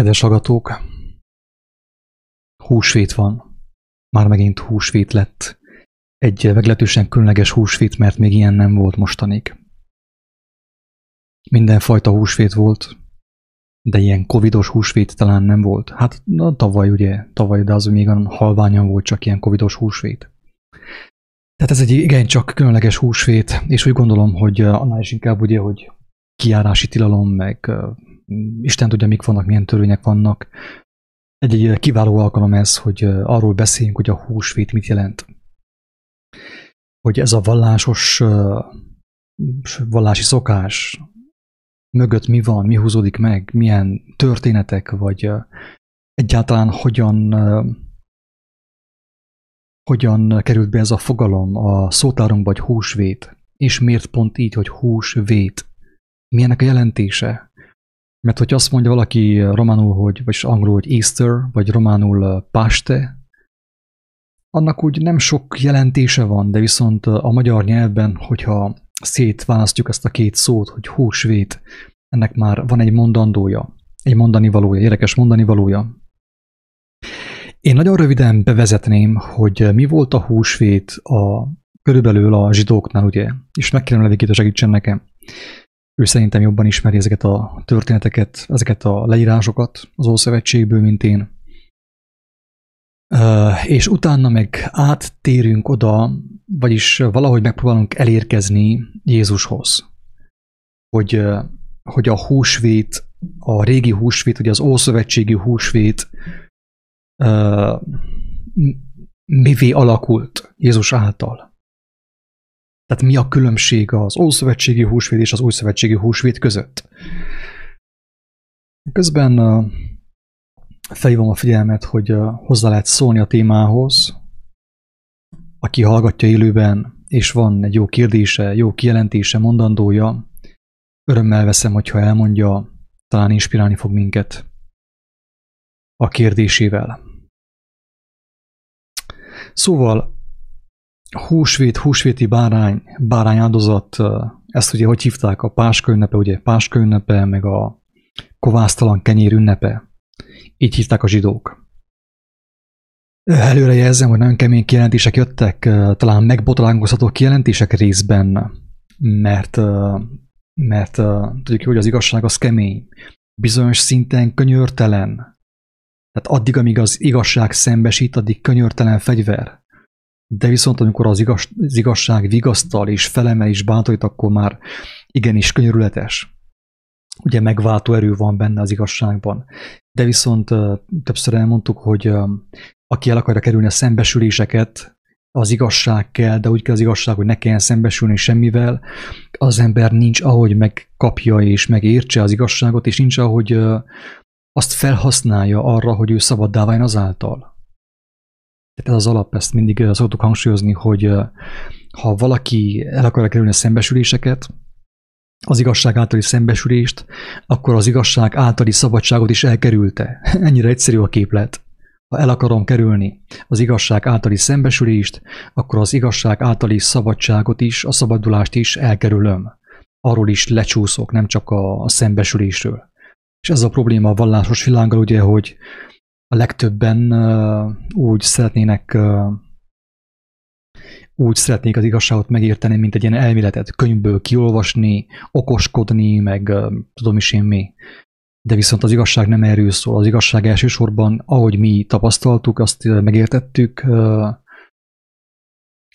Kedves hallgatók, húsvét van. Már megint húsvét lett. Egy meglehetősen különleges húsvét, mert még ilyen nem volt mostanig. Mindenfajta húsvét volt, de ilyen covidos húsvét talán nem volt. Hát na, tavaly ugye, tavaly, de az még halványan volt csak ilyen covidos húsvét. Tehát ez egy igen csak különleges húsvét, és úgy gondolom, hogy annál is inkább ugye, hogy kiárási tilalom, meg Isten tudja, mik vannak, milyen törvények vannak. Egy-egy kiváló alkalom ez, hogy arról beszéljünk, hogy a húsvét mit jelent. Hogy ez a vallásos vallási szokás mögött mi van, mi húzódik meg, milyen történetek, vagy egyáltalán hogyan hogyan került be ez a fogalom a szótárunkba, vagy húsvét, és miért pont így, hogy húsvét. Milyenek a jelentése? Mert hogy azt mondja valaki románul, hogy, vagy angolul, hogy Easter, vagy románul Paste, annak úgy nem sok jelentése van, de viszont a magyar nyelvben, hogyha szétválasztjuk ezt a két szót, hogy húsvét, ennek már van egy mondandója, egy mondani valója, érdekes mondani valója. Én nagyon röviden bevezetném, hogy mi volt a húsvét a körülbelül a zsidóknál, ugye, és megkérem Levikét, segítsen nekem. Ő szerintem jobban ismeri ezeket a történeteket, ezeket a leírásokat az Ószövetségből, mint én. És utána meg áttérünk oda, vagyis valahogy megpróbálunk elérkezni Jézushoz. Hogy, hogy a húsvét, a régi húsvét, ugye az ószövetségi húsvét mivé alakult Jézus által. Tehát mi a különbség az Ószövetségi húsvét és az Újszövetségi húsvét között? Közben felhívom a figyelmet, hogy hozzá lehet szólni a témához, aki hallgatja élőben, és van egy jó kérdése, jó kijelentése, mondandója, örömmel veszem, hogyha elmondja, talán inspirálni fog minket a kérdésével. Szóval húsvét, húsvéti bárány, bárány áldozat, ezt ugye hogy hívták, a Páska ünnepe, ugye Páska ünnepe, meg a kovásztalan kenyér ünnepe. Így hívták a zsidók. Előre jelzem, hogy nagyon kemény kijelentések jöttek, talán megbotalánkozható kijelentések részben, mert, mert tudjuk, hogy az igazság az kemény, bizonyos szinten könyörtelen. Tehát addig, amíg az igazság szembesít, addig könyörtelen fegyver. De viszont amikor az, igaz, az igazság vigasztal és felemel és bátorít, akkor már igenis könyörületes. Ugye megváltó erő van benne az igazságban. De viszont többször elmondtuk, hogy aki el akarja kerülni a szembesüléseket, az igazság kell, de úgy kell az igazság, hogy ne kelljen szembesülni semmivel, az ember nincs ahogy megkapja és megértse az igazságot, és nincs ahogy azt felhasználja arra, hogy ő szabaddá váljon azáltal. Tehát ez az alap, ezt mindig szoktuk hangsúlyozni, hogy ha valaki el akarja kerülni a szembesüléseket, az igazság általi szembesülést, akkor az igazság általi szabadságot is elkerülte. Ennyire egyszerű a képlet. Ha el akarom kerülni az igazság általi szembesülést, akkor az igazság általi szabadságot is, a szabadulást is elkerülöm. Arról is lecsúszok, nem csak a szembesülésről. És ez a probléma a vallásos világgal, ugye, hogy a legtöbben úgy szeretnének úgy szeretnék az igazságot megérteni, mint egy ilyen elméletet, könyvből kiolvasni, okoskodni, meg tudom is én mi. De viszont az igazság nem erről szól. Az igazság elsősorban, ahogy mi tapasztaltuk, azt megértettük,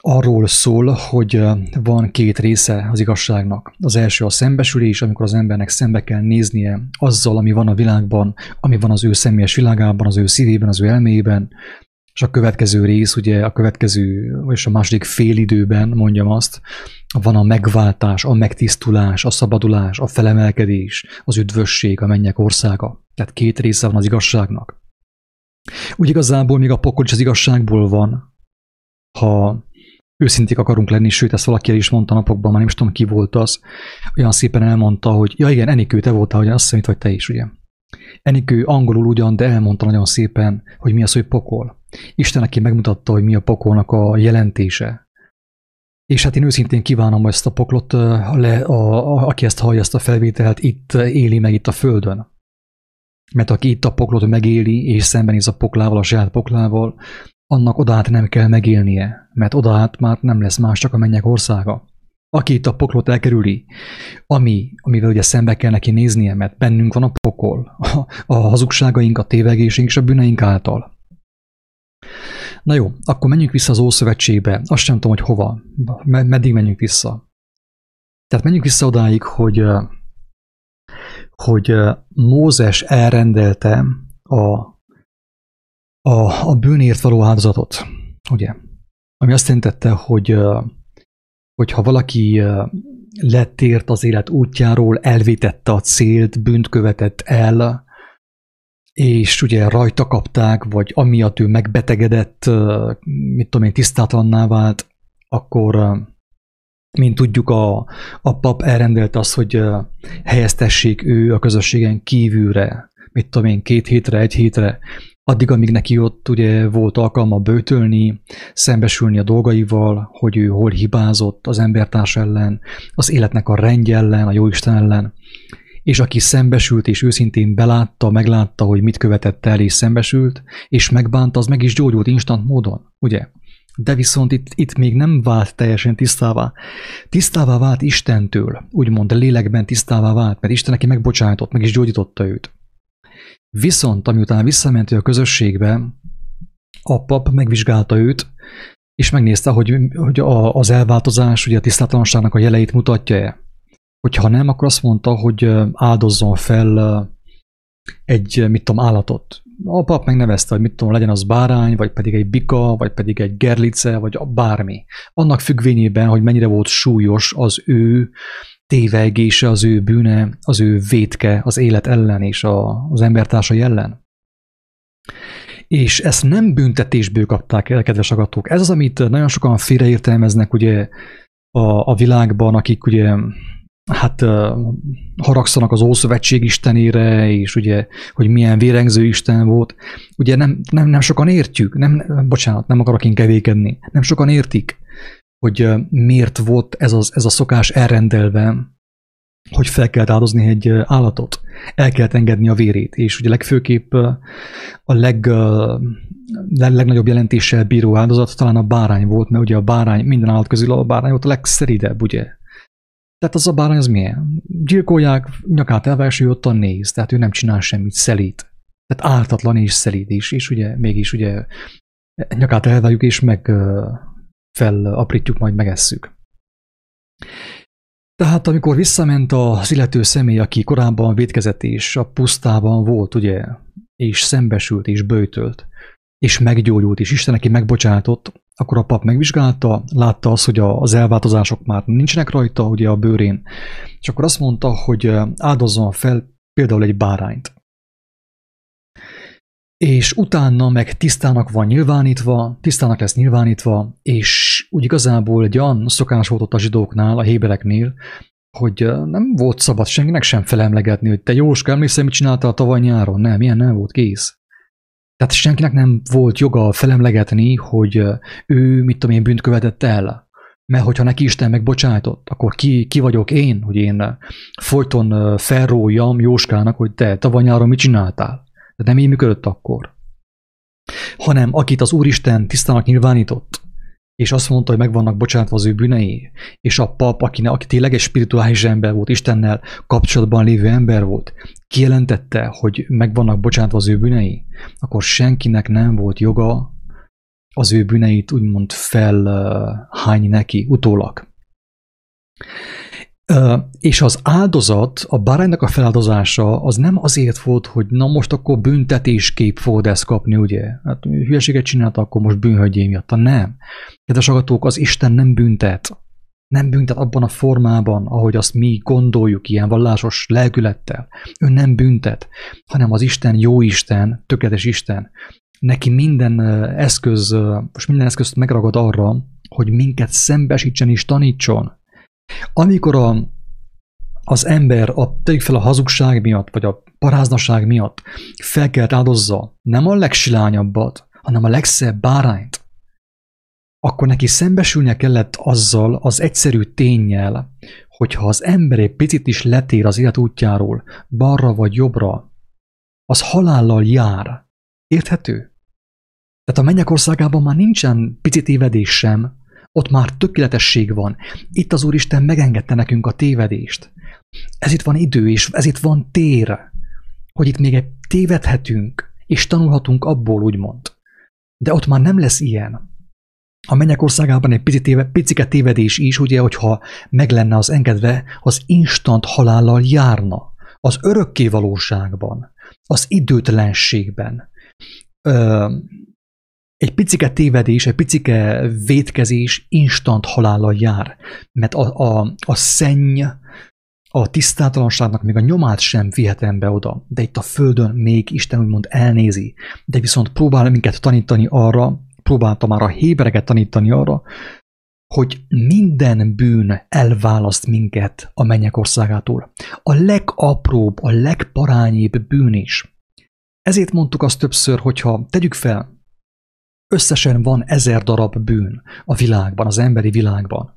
arról szól, hogy van két része az igazságnak. Az első a szembesülés, amikor az embernek szembe kell néznie azzal, ami van a világban, ami van az ő személyes világában, az ő szívében, az ő elméjében, és a következő rész, ugye a következő, és a második félidőben, mondjam azt, van a megváltás, a megtisztulás, a szabadulás, a felemelkedés, az üdvösség, a mennyek országa. Tehát két része van az igazságnak. Úgy igazából még a pokol is az igazságból van, ha őszinték akarunk lenni, sőt, ezt valaki el is mondta napokban, már nem is tudom ki volt az, olyan szépen elmondta, hogy ja igen, Enikő, te voltál, hogy azt hiszem, vagy te is, ugye. Enikő angolul ugyan, de elmondta nagyon szépen, hogy mi az, hogy pokol. Isten neki megmutatta, hogy mi a pokolnak a jelentése. És hát én őszintén kívánom, ezt a poklot, le, a, a, aki ezt hallja, ezt a felvételt, itt éli meg itt a Földön. mert aki itt a poklot megéli, és szembenéz a poklával, a saját poklával, annak odát nem kell megélnie, mert odát már nem lesz más, csak a mennyek országa. Aki itt a poklot elkerüli, ami, amivel ugye szembe kell neki néznie, mert bennünk van a pokol, a, a hazugságaink, a tévegésünk és a bűneink által. Na jó, akkor menjünk vissza az Ószövetségbe. Azt sem tudom, hogy hova. Meddig menjünk vissza. Tehát menjünk vissza odáig, hogy, hogy Mózes elrendelte a, a, a bűnért való áldozatot, ugye? Ami azt jelentette, hogy hogyha valaki letért az élet útjáról, elvétette a célt, bűnt követett el, és ugye rajta kapták, vagy amiatt ő megbetegedett, mit tudom én, tisztátlanná vált, akkor, mint tudjuk, a, a pap elrendelte azt, hogy helyeztessék ő a közösségen kívülre, mit tudom én, két hétre, egy hétre, addig, amíg neki ott ugye volt alkalma bőtölni, szembesülni a dolgaival, hogy ő hol hibázott az embertárs ellen, az életnek a rendje ellen, a Jóisten ellen, és aki szembesült és őszintén belátta, meglátta, hogy mit követett el és szembesült, és megbánta, az meg is gyógyult instant módon, ugye? De viszont itt, itt még nem vált teljesen tisztává. Tisztává vált Istentől, úgymond a lélekben tisztává vált, mert Isten neki megbocsájtott, meg is gyógyította őt. Viszont, amiután visszament a közösségbe, a pap megvizsgálta őt, és megnézte, hogy, hogy a, az elváltozás ugye a tisztátlanságnak a jeleit mutatja-e. Hogyha nem, akkor azt mondta, hogy áldozzon fel egy, mit tudom, állatot. A pap megnevezte, hogy mit tudom, legyen az bárány, vagy pedig egy bika, vagy pedig egy gerlice, vagy bármi. Annak függvényében, hogy mennyire volt súlyos az ő tévegése, az ő bűne, az ő vétke az élet ellen és a, az embertársai ellen. És ezt nem büntetésből kapták el, kedves agatók. Ez az, amit nagyon sokan félreértelmeznek ugye a, a világban, akik ugye hát uh, haragszanak az Ószövetség istenére, és ugye, hogy milyen vérengző isten volt. Ugye nem, nem, nem sokan értjük, nem, bocsánat, nem akarok én kevékedni, nem sokan értik, hogy miért volt ez, az, ez a szokás elrendelve, hogy fel kell áldozni egy állatot, el kell engedni a vérét, és ugye legfőképp a leg, legnagyobb jelentéssel bíró áldozat talán a bárány volt, mert ugye a bárány, minden állat közül a bárány volt a legszeridebb, ugye? Tehát az a bárány az milyen? Gyilkolják, nyakát elveső, ott a néz, tehát ő nem csinál semmit, szelít. Tehát ártatlan és szelít is, és ugye mégis ugye nyakát elvágjuk, és meg felaprítjuk, majd megesszük. Tehát amikor visszament az illető személy, aki korábban védkezett és a pusztában volt, ugye, és szembesült és bőtölt, és meggyógyult, és Isten neki megbocsátott, akkor a pap megvizsgálta, látta azt, hogy az elváltozások már nincsenek rajta, ugye a bőrén, és akkor azt mondta, hogy áldozzon fel például egy bárányt. És utána meg tisztának van nyilvánítva, tisztának lesz nyilvánítva, és úgy igazából egy olyan szokás volt ott a zsidóknál, a hébereknél, hogy nem volt szabad senkinek sem felemlegetni, hogy te Jóska, emlékszel, mit csináltál tavaly nyáron? Nem, ilyen nem volt, kész. Tehát senkinek nem volt joga felemlegetni, hogy ő, mit tudom én, bűnt követett el. Mert hogyha neki Isten megbocsájtott, akkor ki, ki vagyok én, hogy én folyton felróljam Jóskának, hogy te tavaly nyáron mit csináltál. De nem így működött akkor. Hanem akit az Úristen tisztának nyilvánított, és azt mondta, hogy meg vannak bocsátva az ő bűnei, és a pap, aki, aki tényleg egy spirituális ember volt, Istennel kapcsolatban lévő ember volt, kijelentette, hogy meg vannak bocsátva az ő bűnei, akkor senkinek nem volt joga az ő bűneit úgymond felhányni neki utólag. És az áldozat, a báránynak a feláldozása az nem azért volt, hogy na most akkor büntetéskép fogod ezt kapni, ugye? Hát hülyeséget csinálta, akkor most bűnhölgyé miatt. Nem. Kedves agatók, az Isten nem büntet. Nem büntet abban a formában, ahogy azt mi gondoljuk, ilyen vallásos lelkülettel. Ő nem büntet, hanem az Isten jó Isten, tökéletes Isten. Neki minden eszköz, most minden eszközt megragad arra, hogy minket szembesítsen és tanítson amikor a, az ember a, tegyük fel a hazugság miatt, vagy a paráznaság miatt fel kell áldozza nem a legsilányabbat, hanem a legszebb bárányt, akkor neki szembesülnie kellett azzal az egyszerű tényel, hogyha az ember egy picit is letér az élet útjáról, balra vagy jobbra, az halállal jár. Érthető? Tehát a mennyek országában már nincsen pici tévedés sem, ott már tökéletesség van. Itt az Úristen megengedte nekünk a tévedést. Ez itt van idő, és ez itt van tér, hogy itt még egy tévedhetünk, és tanulhatunk abból, úgymond. De ott már nem lesz ilyen. A mennyek országában egy pici téve, picike tévedés is, ugye, hogyha meg lenne az engedve, az instant halállal járna. Az örökké valóságban, az időtlenségben. Ö, egy picike tévedés, egy picike vétkezés instant halállal jár, mert a, a, a szenny, a tisztátalanságnak még a nyomát sem vihetem be oda, de itt a Földön még Isten úgymond elnézi, de viszont próbál minket tanítani arra, próbálta már a hébereket tanítani arra, hogy minden bűn elválaszt minket a mennyek országától. A legapróbb, a legparányibb bűn is. Ezért mondtuk azt többször, hogyha tegyük fel, Összesen van ezer darab bűn a világban, az emberi világban.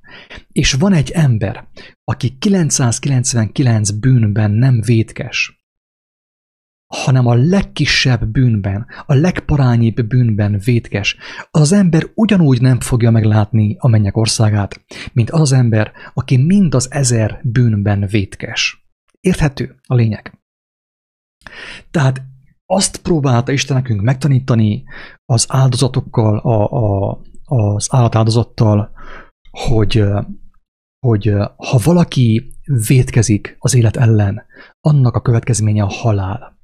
És van egy ember, aki 999 bűnben nem vétkes, hanem a legkisebb bűnben, a legparányibb bűnben vétkes, az ember ugyanúgy nem fogja meglátni a mennyek országát, mint az ember, aki mind az ezer bűnben vétkes. Érthető a lényeg? Tehát azt próbálta Isten nekünk megtanítani az áldozatokkal, a, a, az állatáldozattal, hogy, hogy ha valaki vétkezik az élet ellen, annak a következménye a halál.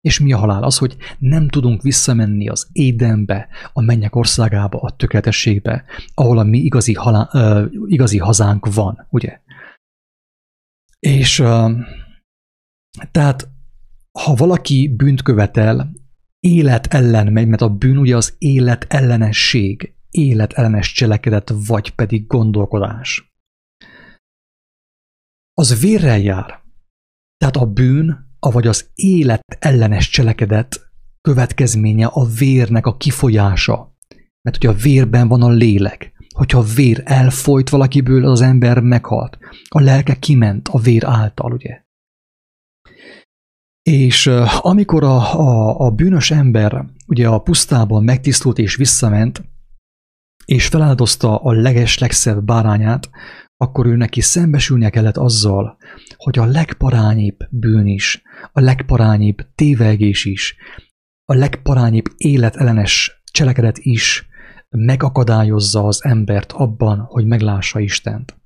És mi a halál? Az, hogy nem tudunk visszamenni az édenbe, a mennyek országába, a tökéletességbe, ahol a mi igazi, halá, uh, igazi hazánk van, ugye? És uh, tehát ha valaki bűnt követel, élet ellen megy, mert a bűn ugye az élet ellenesség, élet ellenes cselekedet, vagy pedig gondolkodás. Az vérrel jár. Tehát a bűn, avagy az élet ellenes cselekedet következménye a vérnek a kifolyása. Mert ugye a vérben van a lélek. Hogyha a vér elfolyt valakiből, az ember meghalt. A lelke kiment a vér által, ugye? És amikor a, a, a bűnös ember ugye a pusztában megtisztult és visszament, és feláldozta a leges, legszebb bárányát, akkor ő neki szembesülnie kellett azzal, hogy a legparányibb bűn is, a legparányibb tévegés is, a legparányibb életellenes cselekedet is megakadályozza az embert abban, hogy meglássa Istent.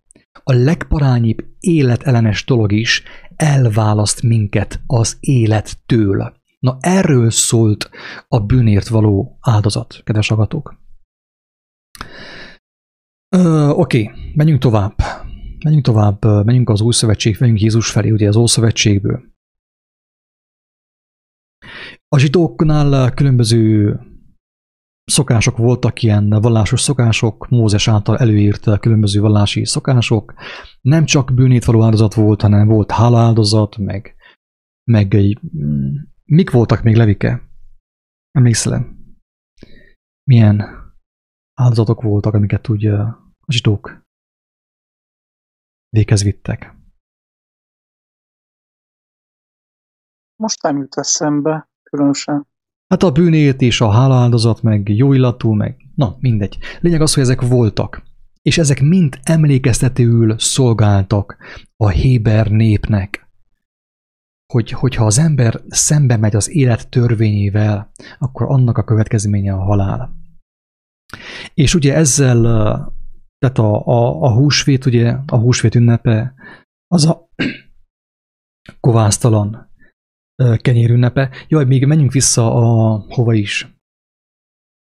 A legparányibb életellenes dolog is elválaszt minket az élettől. Na erről szólt a bűnért való áldozat, kedves agatók. Oké, okay, menjünk tovább. Menjünk tovább, menjünk az új szövetség, menjünk Jézus felé, ugye az Ószövetségből. A zsidóknál különböző szokások voltak, ilyen vallásos szokások, Mózes által előírt különböző vallási szokások. Nem csak bűnét való áldozat volt, hanem volt hálaáldozat, meg, meg egy... Mm, mik voltak még, Levike? Emlékszel? Milyen áldozatok voltak, amiket úgy a zsidók véghez vittek? Most nem jut eszembe, különösen. Hát a bűnért és a hálaáldozat, meg jó illatú, meg na, mindegy. Lényeg az, hogy ezek voltak. És ezek mind emlékeztetőül szolgáltak a Héber népnek. Hogy, hogyha az ember szembe megy az élet törvényével, akkor annak a következménye a halál. És ugye ezzel, tehát a, a, a húsvét, ugye a húsvét ünnepe, az a kovásztalan kenyér ünnepe. Jaj, még menjünk vissza a hova is.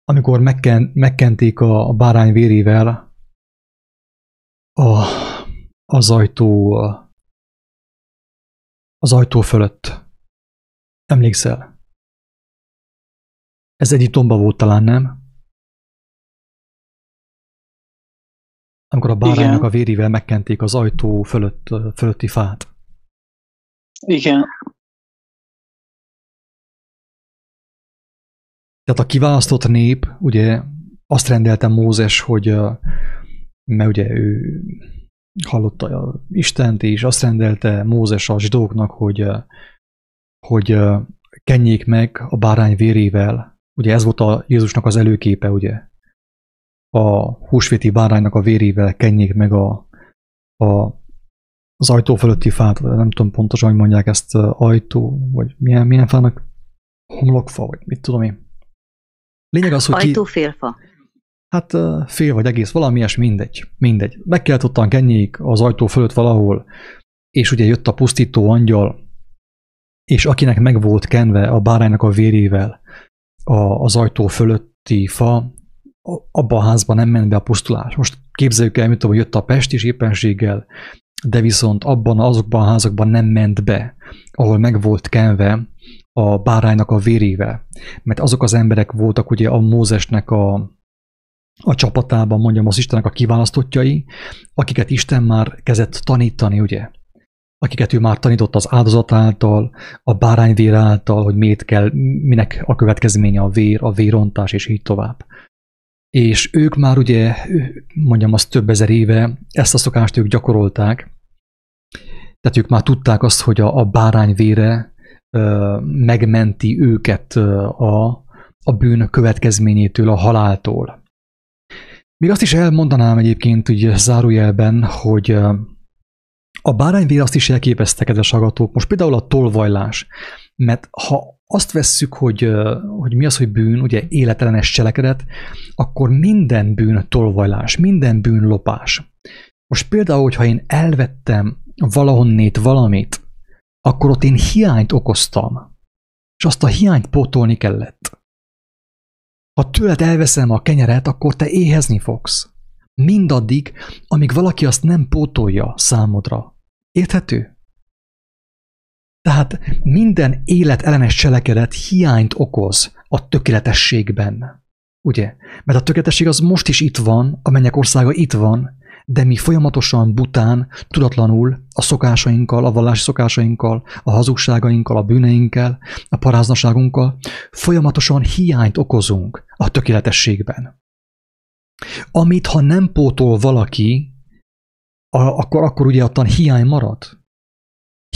Amikor megken, megkenték a, a bárány vérével a, az ajtó az ajtó fölött. Emlékszel? Ez egy tomba volt talán, nem? Amikor a báránynak Igen. a vérével megkenték az ajtó fölött, fölötti fát. Igen. Tehát a kiválasztott nép, ugye azt rendelte Mózes, hogy mert ugye ő hallotta a Istent, és azt rendelte Mózes a zsidóknak, hogy, hogy kenjék meg a bárány vérével. Ugye ez volt a Jézusnak az előképe, ugye? A húsvéti báránynak a vérével kenjék meg a, a az ajtó fölötti fát, nem tudom pontosan, hogy mondják ezt, ajtó, vagy milyen, milyen fának, homlokfa, vagy mit tudom én. Lényeg az, hogy Ajtó ki... félfa. Hát fél vagy egész, valami ilyesmi, mindegy. Mindegy. Meg kellett ottan kenjék az ajtó fölött valahol, és ugye jött a pusztító angyal, és akinek meg volt kenve a báránynak a vérével a, az ajtó fölötti fa, abban a házban nem ment be a pusztulás. Most képzeljük el, mint hogy jött a Pest is éppenséggel, de viszont abban azokban a házakban nem ment be, ahol meg volt kenve a báránynak a vérével. Mert azok az emberek voltak ugye a Mózesnek a, a csapatában, mondjam az Istennek a kiválasztottjai, akiket Isten már kezdett tanítani, ugye? Akiket ő már tanított az áldozat által, a bárányvér által, hogy miért kell, minek a következménye a vér, a vérontás, és így tovább. És ők már ugye, mondjam azt több ezer éve, ezt a szokást ők gyakorolták, tehát ők már tudták azt, hogy a, a bárány vére megmenti őket a, a bűn következményétől, a haláltól. Még azt is elmondanám egyébként ugye zárójelben, hogy a bárányvér azt is elképezte, kedves agatók, most például a tolvajlás, mert ha azt vesszük, hogy, hogy mi az, hogy bűn, ugye életelenes cselekedet, akkor minden bűn tolvajlás, minden bűn lopás. Most például, hogyha én elvettem valahonnét valamit, akkor ott én hiányt okoztam, és azt a hiányt pótolni kellett. Ha tőled elveszem a kenyeret, akkor te éhezni fogsz. Mindaddig, amíg valaki azt nem pótolja számodra. Érthető? Tehát minden életellenes cselekedet hiányt okoz a tökéletességben. Ugye? Mert a tökéletesség az most is itt van, a mennyek országa itt van, de mi folyamatosan bután, tudatlanul a szokásainkkal, a vallási szokásainkkal, a hazugságainkkal, a bűneinkkel, a paráznaságunkkal folyamatosan hiányt okozunk a tökéletességben. Amit ha nem pótol valaki, akkor, akkor ugye ottan hiány marad.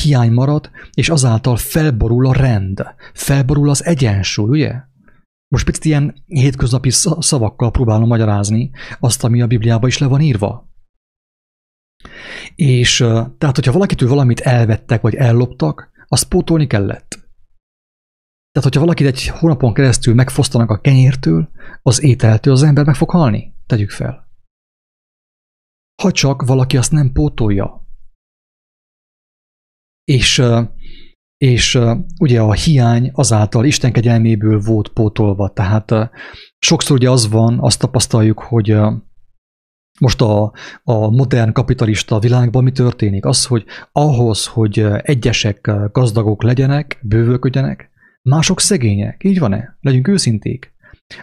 Hiány marad, és azáltal felborul a rend, felborul az egyensúly, ugye? Most picit ilyen hétköznapi szavakkal próbálom magyarázni azt, ami a Bibliában is le van írva. És tehát, hogyha valakitől valamit elvettek, vagy elloptak, azt pótolni kellett. Tehát, hogyha valakit egy hónapon keresztül megfosztanak a kenyértől, az ételtől, az ember meg fog halni. Tegyük fel. Ha csak valaki azt nem pótolja. És, és ugye a hiány azáltal Isten kegyelméből volt pótolva. Tehát sokszor ugye az van, azt tapasztaljuk, hogy most a, a modern kapitalista világban mi történik? Az, hogy ahhoz, hogy egyesek gazdagok legyenek, bővölködjenek, mások szegények. Így van-e? Legyünk őszinték.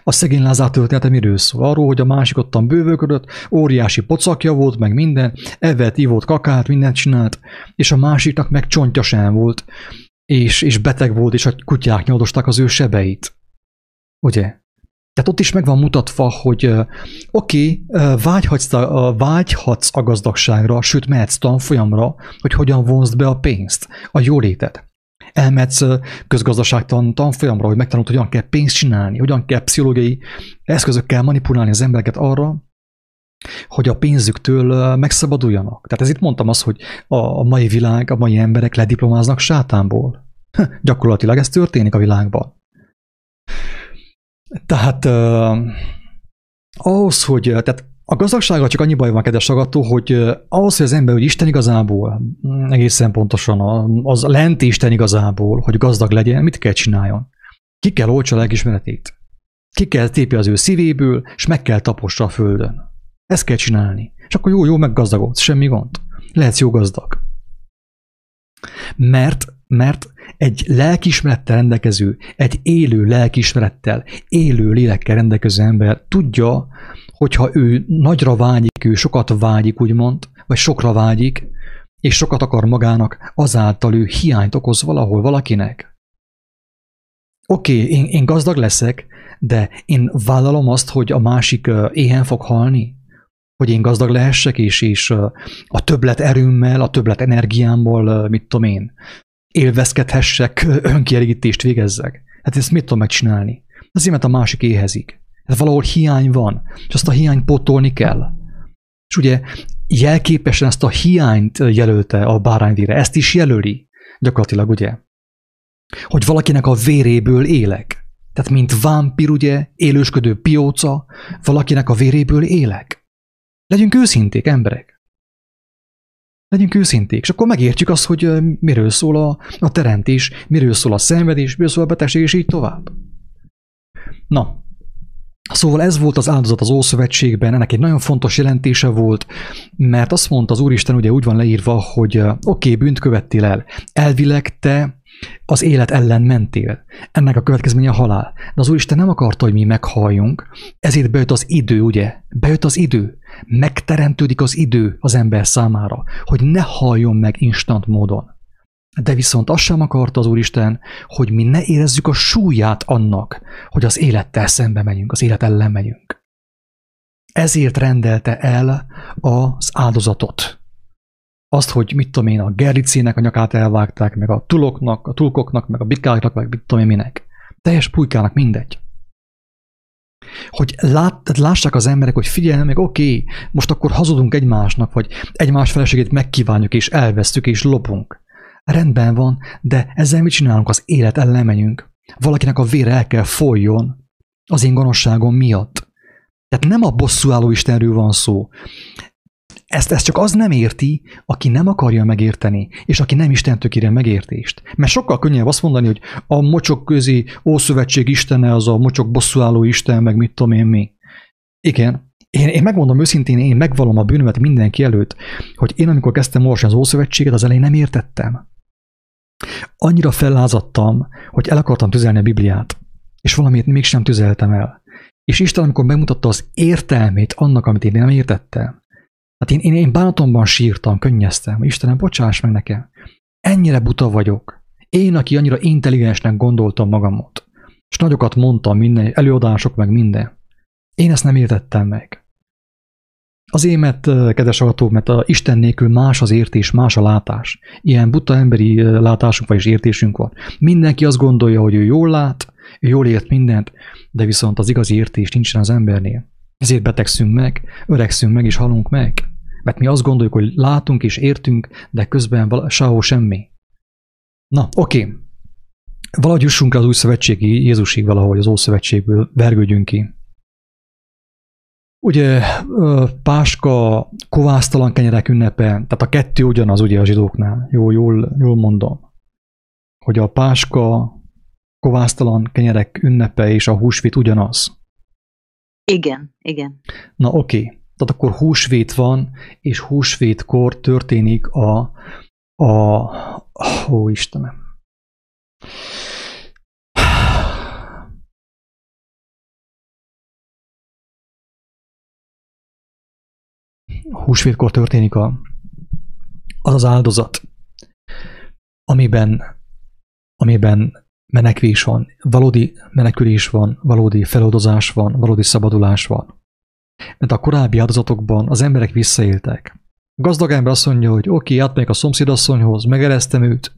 A szegény Lázár története miről szól? Arról, hogy a másik ottan bővölködött, óriási pocakja volt, meg minden, evett, ivott, kakát, mindent csinált, és a másiknak meg csontja sem volt, és, és beteg volt, és a kutyák nyoldosták az ő sebeit. Ugye? Tehát ott is meg van mutatva, hogy oké, okay, vágyhatsz, a, vágyhatsz a gazdagságra, sőt mehetsz tanfolyamra, hogy hogyan vonzd be a pénzt, a jólétet. Elmehetsz közgazdaságtan tanfolyamra, hogy megtanult, hogyan kell pénzt csinálni, hogyan kell pszichológiai eszközökkel manipulálni az embereket arra, hogy a pénzüktől megszabaduljanak. Tehát ez itt mondtam azt, hogy a mai világ, a mai emberek lediplomáznak sátánból. Gyakorlatilag ez történik a világban. Tehát uh, ahhoz, hogy tehát a gazdagsággal csak annyi baj van, kedves agató, hogy ahhoz, hogy az ember, hogy Isten igazából, mm, egészen pontosan az lent Isten igazából, hogy gazdag legyen, mit kell csináljon? Ki kell olcsa a legismeretét. Ki kell tépje az ő szívéből, és meg kell tapossa a földön. Ezt kell csinálni. És akkor jó, jó, meg gazdagodsz, semmi gond. Lehetsz jó gazdag. Mert, mert egy lelkismerettel rendelkező, egy élő lelkismerettel, élő lélekkel rendelkező ember tudja, hogyha ő nagyra vágyik, ő sokat vágyik, úgymond, vagy sokra vágyik, és sokat akar magának, azáltal ő hiányt okoz valahol valakinek. Oké, okay, én, én gazdag leszek, de én vállalom azt, hogy a másik éhen fog halni, hogy én gazdag lehessek, és, és a többlet erőmmel, a többlet energiámmal, mit tudom én, élvezkedhessek, önkielégítést végezzek. Hát ezt mit tudom megcsinálni? Azért, mert a másik éhezik. Hát valahol hiány van, és azt a hiányt pótolni kell. És ugye jelképesen ezt a hiányt jelölte a bárányvére, ezt is jelöli gyakorlatilag, ugye? Hogy valakinek a véréből élek. Tehát mint vámpir, ugye, élősködő pióca, valakinek a véréből élek. Legyünk őszinték, emberek. Legyünk őszinték, és akkor megértjük azt, hogy miről szól a, a teremtés, miről szól a szenvedés, miről szól a betegség, és így tovább. Na, Szóval ez volt az áldozat az Ószövetségben, ennek egy nagyon fontos jelentése volt, mert azt mondta az Úristen, ugye úgy van leírva, hogy oké, okay, bűnt követtél el, elvileg te az élet ellen mentél. Ennek a következménye a halál. De az Úristen nem akarta, hogy mi meghalljunk, ezért bejött az idő, ugye? Bejött az idő. Megteremtődik az idő az ember számára, hogy ne halljon meg instant módon. De viszont azt sem akarta az Úristen, hogy mi ne érezzük a súlyát annak, hogy az élettel szembe megyünk, az élet ellen megyünk. Ezért rendelte el az áldozatot. Azt, hogy mit tudom én, a gerlicének a nyakát elvágták, meg a tuloknak, a tulkoknak, meg a bikáknak, meg mit tudom én minek. Teljes pulykának mindegy. Hogy lát, lássák az emberek, hogy figyelj meg, oké, okay, most akkor hazudunk egymásnak, vagy egymás feleségét megkívánjuk, és elvesztük, és lopunk. Rendben van, de ezzel mit csinálunk? Az élet ellen megyünk. Valakinek a vére el kell folyjon az én gonoszságom miatt. Tehát nem a bosszúálló Istenről van szó. Ezt, ezt csak az nem érti, aki nem akarja megérteni, és aki nem Isten tökére megértést. Mert sokkal könnyebb azt mondani, hogy a mocsok közi Ószövetség Istene az a mocsok bosszúálló Isten, meg mit tudom én mi. Igen, én, én megmondom őszintén, én megvalom a bűnömet mindenki előtt, hogy én amikor kezdtem olvasni az Ószövetséget, az elején nem értettem. Annyira fellázadtam, hogy el akartam tüzelni a Bibliát, és valamit mégsem tüzeltem el. És Isten, amikor megmutatta az értelmét annak, amit én nem értettem, hát én, én, én bánatomban sírtam, könnyeztem, Istenem, bocsáss meg nekem. Ennyire buta vagyok. Én, aki annyira intelligensnek gondoltam magamot. És nagyokat mondtam minden, előadások meg minden. Én ezt nem értettem meg. Azért, mert, kedves hallgatók, mert a Isten nélkül más az értés, más a látás. Ilyen buta emberi látásunk vagy értésünk van. Mindenki azt gondolja, hogy ő jól lát, ő jól ért mindent, de viszont az igazi értés nincsen az embernél. Ezért betegszünk meg, öregszünk meg és halunk meg. Mert mi azt gondoljuk, hogy látunk és értünk, de közben sehol semmi. Na, oké. Okay. Valahogy jussunk az új szövetségi Jézusig valahogy az Ószövetségből vergődjünk ki. Ugye Páska kovásztalan kenyerek ünnepe, tehát a kettő ugyanaz ugye a zsidóknál, jó, jól, jól mondom, hogy a Páska kovásztalan kenyerek ünnepe és a húsvét ugyanaz. Igen, igen. Na oké, okay. Tehát akkor húsvét van, és húsvétkor történik a, a, ó Istenem, húsvétkor történik a, az az áldozat, amiben, amiben menekvés van, valódi menekülés van, valódi feloldozás van, valódi szabadulás van. Mert a korábbi áldozatokban az emberek visszaéltek. A gazdag ember azt mondja, hogy oké, okay, átmegyek a szomszédasszonyhoz, megereztem őt,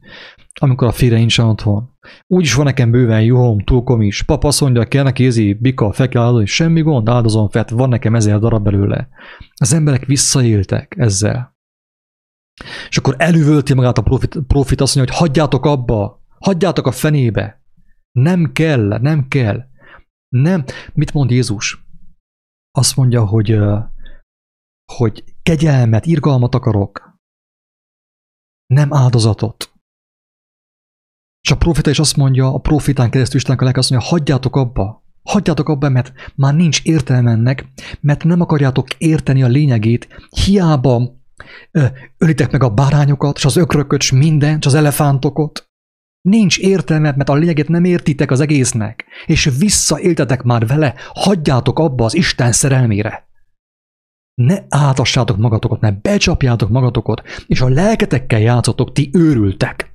amikor a fére nincs otthon. Úgyis van nekem bőven juhom, túlkom is. Papa azt mondja, kell neki ézi, bika, fel kell áldozni, semmi gond, áldozom fel, van nekem ezer darab belőle. Az emberek visszaéltek ezzel. És akkor elüvölti magát a profit, profit azt mondja, hogy hagyjátok abba, hagyjátok a fenébe. Nem kell, nem kell. Nem. Mit mond Jézus? Azt mondja, hogy, hogy kegyelmet, irgalmat akarok. Nem áldozatot. És a profita is azt mondja, a profitán keresztül Istennek a lelke azt mondja, hagyjátok abba, hagyjátok abba, mert már nincs értelme ennek, mert nem akarjátok érteni a lényegét, hiába ölitek meg a bárányokat, és az ökrököt, és minden, és az elefántokot. Nincs értelme, mert a lényegét nem értitek az egésznek, és visszaéltetek már vele, hagyjátok abba az Isten szerelmére. Ne átassátok magatokat, ne becsapjátok magatokat, és a lelketekkel játszotok, ti őrültek.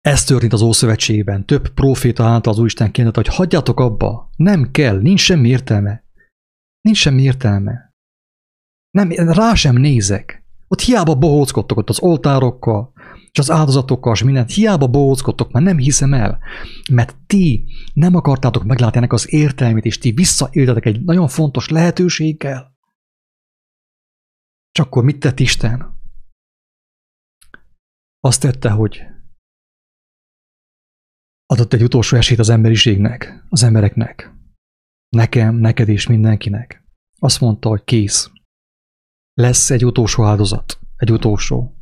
Ez történt az Ószövetségben. Több proféta által az Úristen kérdezte, hogy hagyjatok abba. Nem kell, nincs semmi értelme. Nincs semmi értelme. Nem, rá sem nézek. Ott hiába bohóckodtok ott az oltárokkal, és az áldozatokkal, és mindent, hiába bohóckodtok, mert nem hiszem el, mert ti nem akartátok meglátni ennek az értelmét, és ti visszaéltetek egy nagyon fontos lehetőséggel. Csak akkor mit tett Isten? Azt tette, hogy adott egy utolsó esélyt az emberiségnek, az embereknek. Nekem, neked és mindenkinek. Azt mondta, hogy kész. Lesz egy utolsó áldozat. Egy utolsó.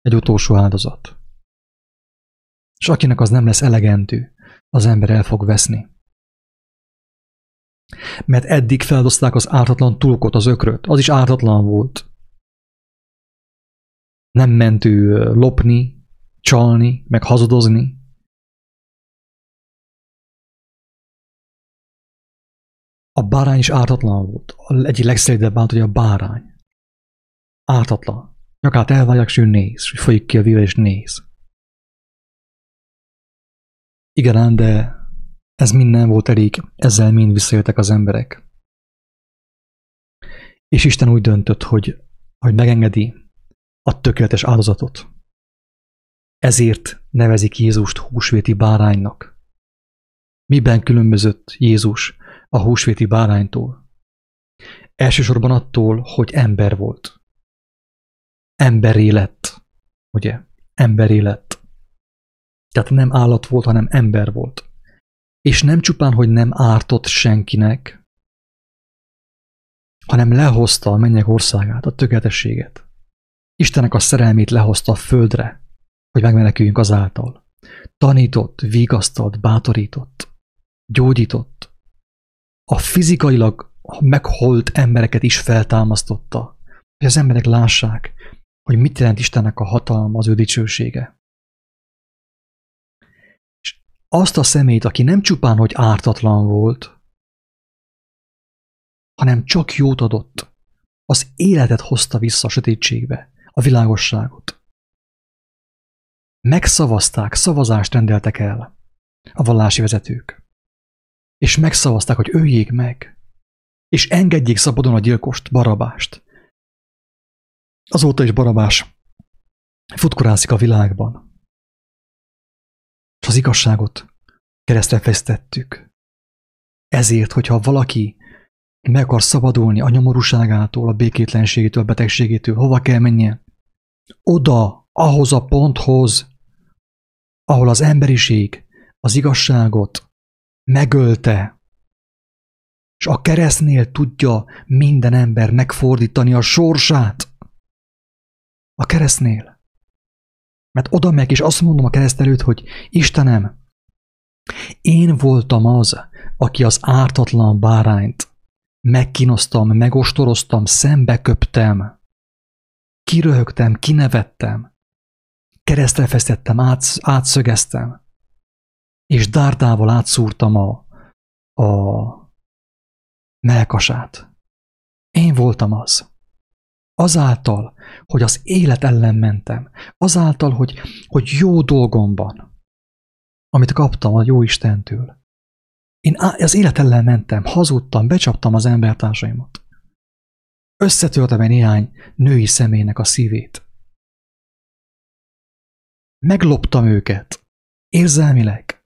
Egy utolsó áldozat. És akinek az nem lesz elegendő, az ember el fog veszni. Mert eddig feldozták az ártatlan tulkot, az ökröt. Az is ártatlan volt. Nem ment ő lopni, csalni, meg hazudozni, A bárány is ártatlan volt. Egyik legszelidebb állt, hogy a bárány. Ártatlan. Nyakát elvágják, és ő néz, és folyik ki a víz, és néz. Igen, de ez minden volt elég, ezzel mind visszajöttek az emberek. És Isten úgy döntött, hogy, hogy megengedi a tökéletes áldozatot. Ezért nevezik Jézust húsvéti báránynak. Miben különbözött Jézus a húsvéti báránytól. Elsősorban attól, hogy ember volt. Emberé lett, ugye? Emberé lett. Tehát nem állat volt, hanem ember volt. És nem csupán, hogy nem ártott senkinek, hanem lehozta a mennyek országát, a tökéletességet. Istenek a szerelmét lehozta a földre, hogy megmeneküljünk azáltal. Tanított, vigasztalt, bátorított, gyógyított, a fizikailag megholt embereket is feltámasztotta, hogy az emberek lássák, hogy mit jelent Istennek a hatalma, az ő dicsősége. És azt a szemét, aki nem csupán, hogy ártatlan volt, hanem csak jót adott, az életet hozta vissza a sötétségbe, a világosságot. Megszavazták, szavazást rendeltek el a vallási vezetők és megszavazták, hogy öljék meg, és engedjék szabadon a gyilkost, Barabást. Azóta is Barabás futkorászik a világban. És az igazságot keresztre fesztettük. Ezért, hogyha valaki meg akar szabadulni a nyomorúságától, a békétlenségétől, a betegségétől, hova kell mennie? Oda, ahhoz a ponthoz, ahol az emberiség az igazságot, megölte. És a keresztnél tudja minden ember megfordítani a sorsát. A keresztnél. Mert oda meg, és azt mondom a kereszt előtt, hogy Istenem, én voltam az, aki az ártatlan bárányt megkínoztam, megostoroztam, szembeköptem, kiröhögtem, kinevettem, keresztre feszettem, átszögeztem és dárdával átszúrtam a, a melkasát. Én voltam az. Azáltal, hogy az élet ellen mentem, azáltal, hogy, hogy jó dolgomban, amit kaptam a jó Istentől, én az élet ellen mentem, hazudtam, becsaptam az embertársaimat. Összetörtem egy néhány női személynek a szívét. Megloptam őket, érzelmileg,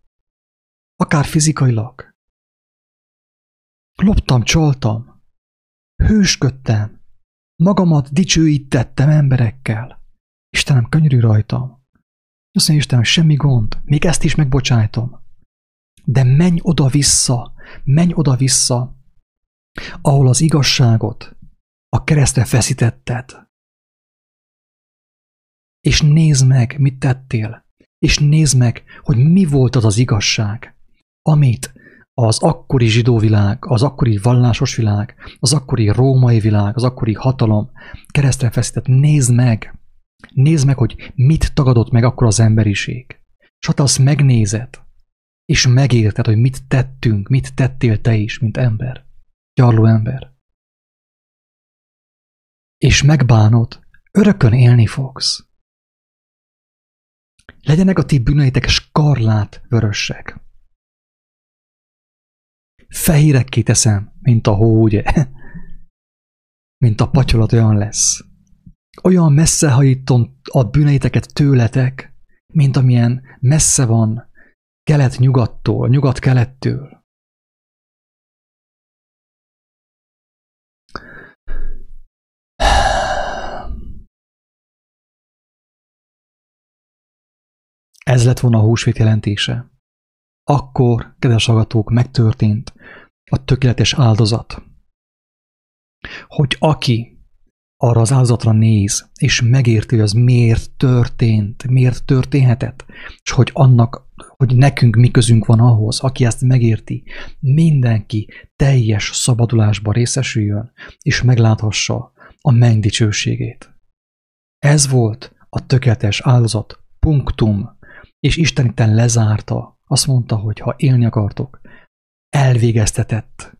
akár fizikailag. Loptam, csaltam, hősködtem, magamat dicsőítettem emberekkel. Istenem, könyörű rajtam. Azt mondja, Istenem, semmi gond, még ezt is megbocsájtom. De menj oda-vissza, menj oda-vissza, ahol az igazságot a keresztre feszítetted. És nézd meg, mit tettél, és nézd meg, hogy mi volt az az igazság amit az akkori zsidó világ, az akkori vallásos világ, az akkori római világ, az akkori hatalom keresztre feszített, nézd meg, nézd meg, hogy mit tagadott meg akkor az emberiség. És ha te azt megnézed, és megérted, hogy mit tettünk, mit tettél te is, mint ember, gyarló ember, és megbánod, örökön élni fogsz. Legyenek a ti bűneitek skarlát vörösek fehérekké teszem, mint a hó, ugye? Mint a patyolat olyan lesz. olyan messze hajítom a bűneiteket tőletek, mint amilyen messze van kelet-nyugattól, nyugat-kelettől. Ez lett volna a húsvét jelentése. Akkor, kedves agatók, megtörtént a tökéletes áldozat. Hogy aki arra az áldozatra néz, és megérti, hogy az miért történt, miért történhetett, és hogy annak, hogy nekünk mi közünk van ahhoz, aki ezt megérti, mindenki teljes szabadulásba részesüljön, és megláthassa a menny dicsőségét. Ez volt a tökéletes áldozat, punktum, és Isten itten lezárta, azt mondta, hogy ha élni akartok, elvégeztetett.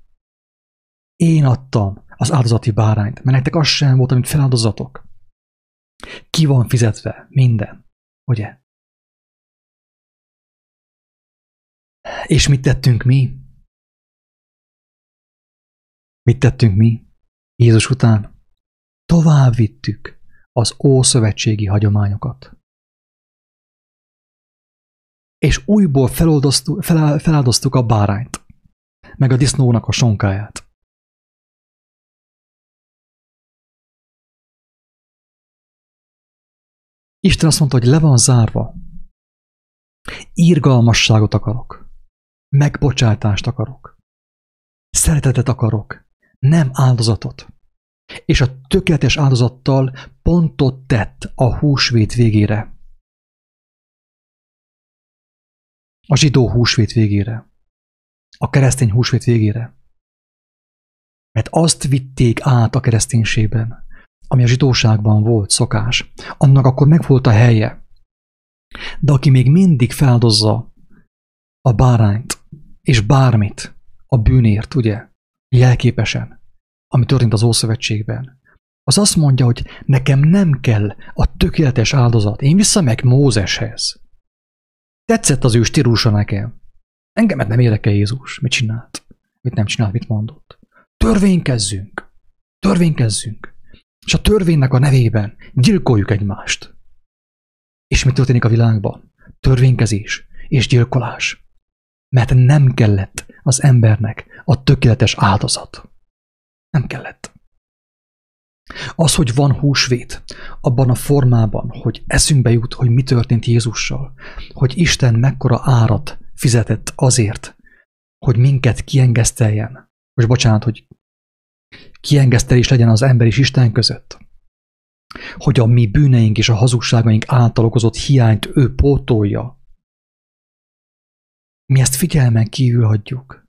Én adtam az áldozati bárányt, mert nektek az sem volt, amit feláldozatok. Ki van fizetve? Minden. Ugye? És mit tettünk mi? Mit tettünk mi? Jézus után tovább vittük az ószövetségi hagyományokat. És újból feláldoztuk a bárányt, meg a disznónak a sonkáját. Isten azt mondta, hogy le van zárva. Írgalmasságot akarok. Megbocsátást akarok. Szeretetet akarok. Nem áldozatot. És a tökéletes áldozattal pontot tett a húsvét végére. A zsidó húsvét végére. A keresztény húsvét végére. Mert azt vitték át a kereszténységben, ami a zsidóságban volt szokás, annak akkor meg volt a helye. De aki még mindig feldozza a bárányt, és bármit a bűnért, ugye, jelképesen, ami történt az Ószövetségben, az azt mondja, hogy nekem nem kell a tökéletes áldozat, én meg Mózeshez. Tetszett az ő stílusa nekem. Engemet nem érdekel Jézus, mit csinált, mit nem csinált, mit mondott. Törvénykezzünk, törvénykezzünk és a törvénynek a nevében gyilkoljuk egymást. És mi történik a világban? Törvénykezés és gyilkolás. Mert nem kellett az embernek a tökéletes áldozat. Nem kellett. Az, hogy van húsvét, abban a formában, hogy eszünkbe jut, hogy mi történt Jézussal, hogy Isten mekkora árat fizetett azért, hogy minket kiengeszteljen. Most bocsánat, hogy kiengesztelés legyen az ember és Isten között. Hogy a mi bűneink és a hazugságaink által okozott hiányt ő pótolja. Mi ezt figyelmen kívül hagyjuk.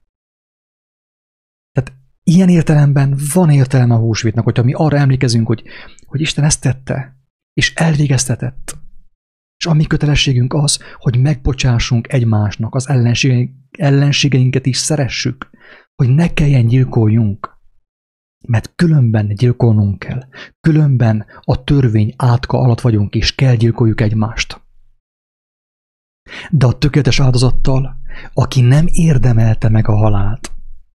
Ilyen értelemben van értelme a húsvétnak, hogyha mi arra emlékezünk, hogy, hogy Isten ezt tette, és elvégeztetett. És a mi kötelességünk az, hogy megbocsássunk egymásnak, az ellenségeinket is szeressük, hogy ne kelljen gyilkoljunk. Mert különben gyilkolnunk kell. Különben a törvény átka alatt vagyunk, és kell gyilkoljuk egymást. De a tökéletes áldozattal, aki nem érdemelte meg a halált,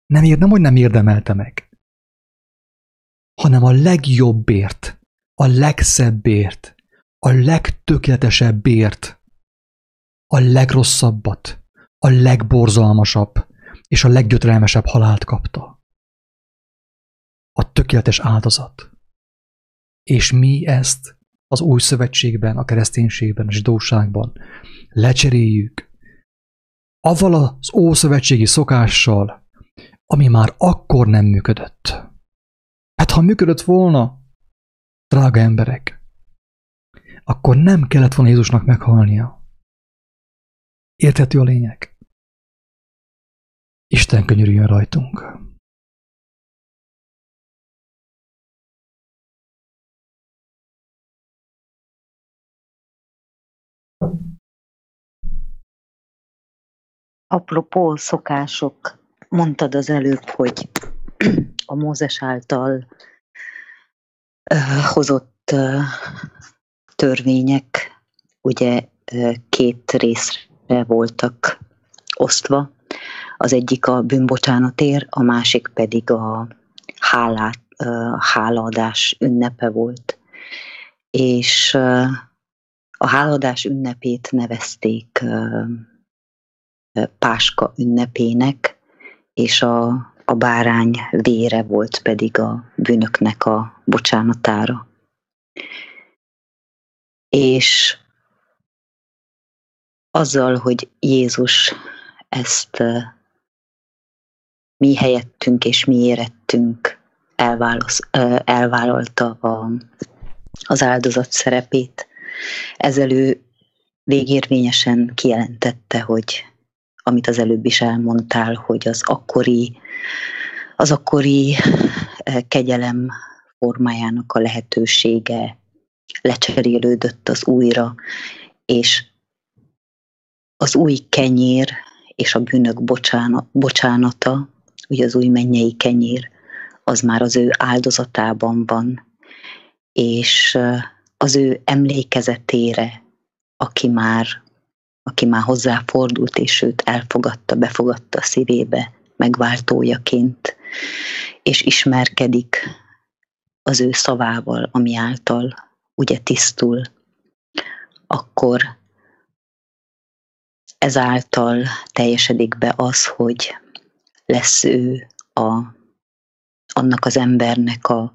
nem, ér, nem hogy nem érdemelte meg, hanem a legjobbért, a legszebbért, a legtökéletesebbért, a legrosszabbat, a legborzalmasabb és a leggyötrelmesebb halált kapta a tökéletes áldozat. És mi ezt az új szövetségben, a kereszténységben, a zsidóságban lecseréljük avval az ószövetségi szokással, ami már akkor nem működött. Hát ha működött volna, drága emberek, akkor nem kellett volna Jézusnak meghalnia. Érthető a lényeg? Isten könyörüljön rajtunk. Apropó szokások, mondtad az előbb, hogy a Mózes által hozott törvények ugye két részre voltak osztva. Az egyik a bűnbocsánatért, a másik pedig a hálát, hálaadás ünnepe volt. és a háladás ünnepét nevezték Páska ünnepének, és a, a bárány vére volt pedig a bűnöknek a bocsánatára. És azzal, hogy Jézus ezt mi helyettünk és mi érettünk elválasz, elvállalta a, az áldozat szerepét, ezzel ő végérvényesen kijelentette, hogy amit az előbb is elmondtál, hogy az akkori, az akkori kegyelem formájának a lehetősége lecserélődött az újra, és az új kenyér és a bűnök bocsánat, bocsánata, ugye az új mennyei kenyér, az már az ő áldozatában van, és az ő emlékezetére, aki már, aki már hozzáfordult, és őt elfogadta, befogadta a szívébe megváltójaként, és ismerkedik az ő szavával, ami által ugye tisztul, akkor ezáltal teljesedik be az, hogy lesz ő a, annak az embernek a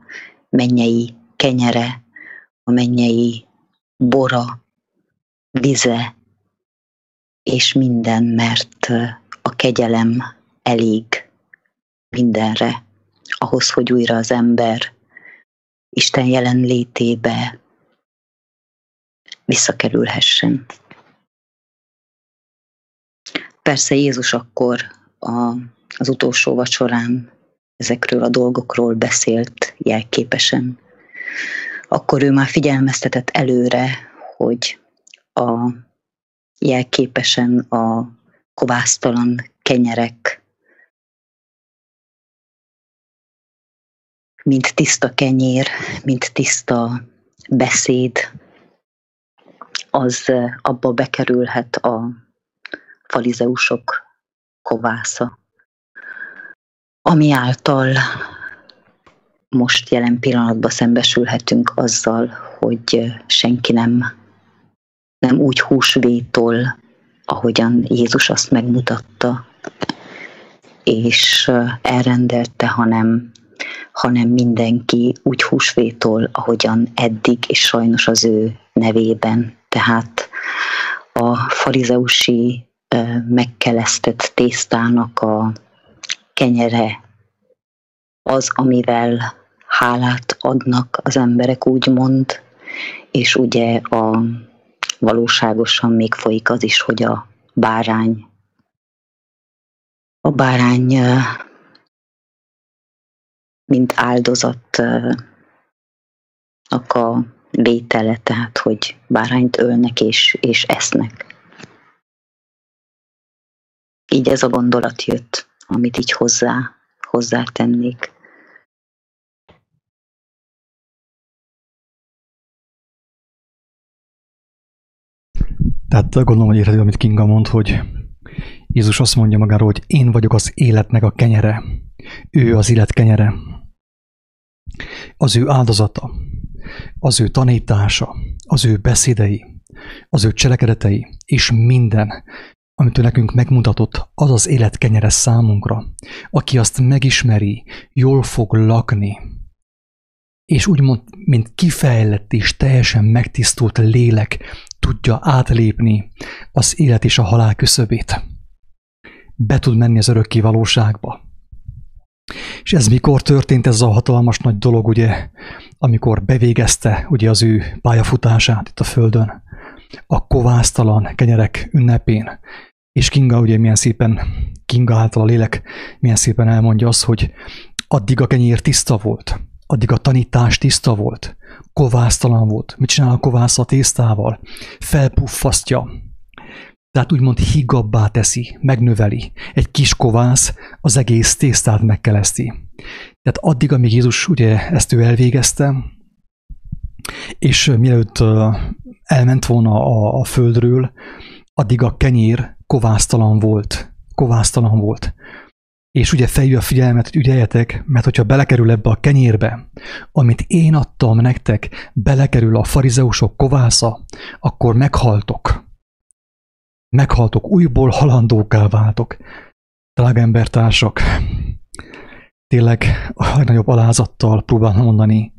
mennyei kenyere, a mennyei bora, vize, és minden, mert a kegyelem elég mindenre, ahhoz, hogy újra az ember Isten jelenlétébe visszakerülhessen. Persze Jézus akkor a, az utolsó vacsorán ezekről a dolgokról beszélt jelképesen. Akkor ő már figyelmeztetett előre, hogy a jelképesen a kovásztalan kenyerek, mint tiszta kenyér, mint tiszta beszéd, az abba bekerülhet a falizeusok kovásza, ami által most jelen pillanatban szembesülhetünk azzal, hogy senki nem, nem úgy húsvétol, ahogyan Jézus azt megmutatta, és elrendelte, hanem, hanem mindenki úgy húsvétol, ahogyan eddig, és sajnos az ő nevében. Tehát a farizeusi megkelesztett tésztának a kenyere az, amivel hálát adnak az emberek, úgymond, és ugye a valóságosan még folyik az is, hogy a bárány a bárány mint áldozat a vétele, tehát hogy bárányt ölnek és, és esznek. Így ez a gondolat jött, amit így hozzá, hozzátennék. Tehát gondolom, hogy érted, amit Kinga mond, hogy Jézus azt mondja magáról, hogy én vagyok az életnek a kenyere. Ő az élet kenyere. Az ő áldozata, az ő tanítása, az ő beszédei, az ő cselekedetei, és minden, amit ő nekünk megmutatott, az az élet kenyere számunkra. Aki azt megismeri, jól fog lakni, és úgymond, mint kifejlett és teljesen megtisztult lélek tudja átlépni az élet és a halál küszöbét. Be tud menni az örökké valóságba. És ez mikor történt ez a hatalmas nagy dolog, ugye, amikor bevégezte ugye az ő pályafutását itt a Földön, a kovásztalan kenyerek ünnepén. És Kinga ugye milyen szépen, Kinga által a lélek milyen szépen elmondja azt, hogy addig a kenyér tiszta volt, addig a tanítás tiszta volt, kovásztalan volt. Mit csinál a kovász a tésztával? Felpuffasztja. Tehát úgymond higabbá teszi, megnöveli. Egy kis kovász az egész tésztát megkeleszti. Tehát addig, amíg Jézus ugye ezt ő elvégezte, és mielőtt elment volna a, a földről, addig a kenyér kovásztalan volt. Kovásztalan volt. És ugye felhívja a figyelmet, hogy ügyeljetek, mert hogyha belekerül ebbe a kenyérbe, amit én adtam nektek, belekerül a farizeusok kovásza, akkor meghaltok. Meghaltok, újból halandóká váltok. Drága embertársak, tényleg a legnagyobb alázattal próbálom mondani,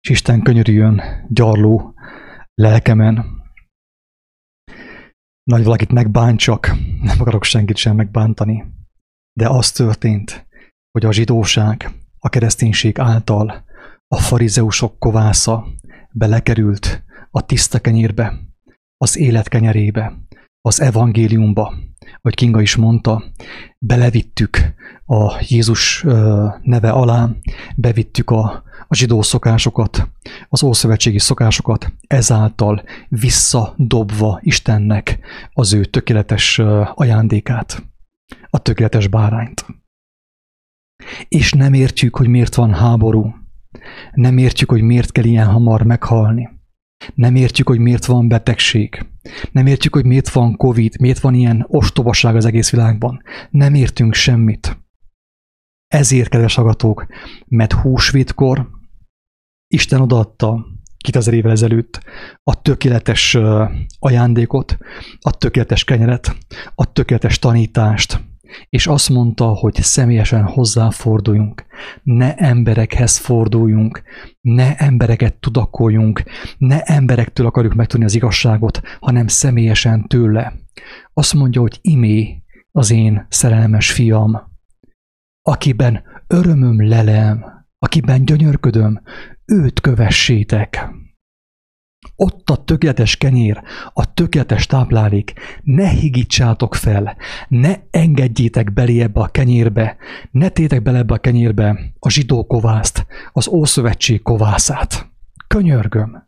és Isten könyörüljön gyarló lelkemen, nagy valakit megbántsak, nem akarok senkit sem megbántani, de az történt, hogy a zsidóság, a kereszténység által a farizeusok kovásza belekerült a tiszta kenyérbe, az élet kenyerébe, az evangéliumba, hogy Kinga is mondta, belevittük a Jézus neve alá, bevittük a, a zsidó szokásokat, az ószövetségi szokásokat, ezáltal visszadobva Istennek az ő tökéletes ajándékát, a tökéletes bárányt. És nem értjük, hogy miért van háború, nem értjük, hogy miért kell ilyen hamar meghalni. Nem értjük, hogy miért van betegség. Nem értjük, hogy miért van Covid, miért van ilyen ostobaság az egész világban. Nem értünk semmit. Ezért, kedves hallgatók, mert húsvétkor Isten odaadta 2000 évvel ezelőtt a tökéletes ajándékot, a tökéletes kenyeret, a tökéletes tanítást, és azt mondta, hogy személyesen hozzáforduljunk, ne emberekhez forduljunk, ne embereket tudakoljunk, ne emberektől akarjuk megtudni az igazságot, hanem személyesen tőle. Azt mondja, hogy imé az én szerelmes fiam, akiben örömöm lelem, akiben gyönyörködöm, őt kövessétek. Ott a tökéletes kenyér, a tökéletes táplálék, ne higítsátok fel, ne engedjétek belé ebbe a kenyérbe, ne tétek bele ebbe a kenyérbe a zsidó kovászt, az Ószövetség kovászát. Könyörgöm,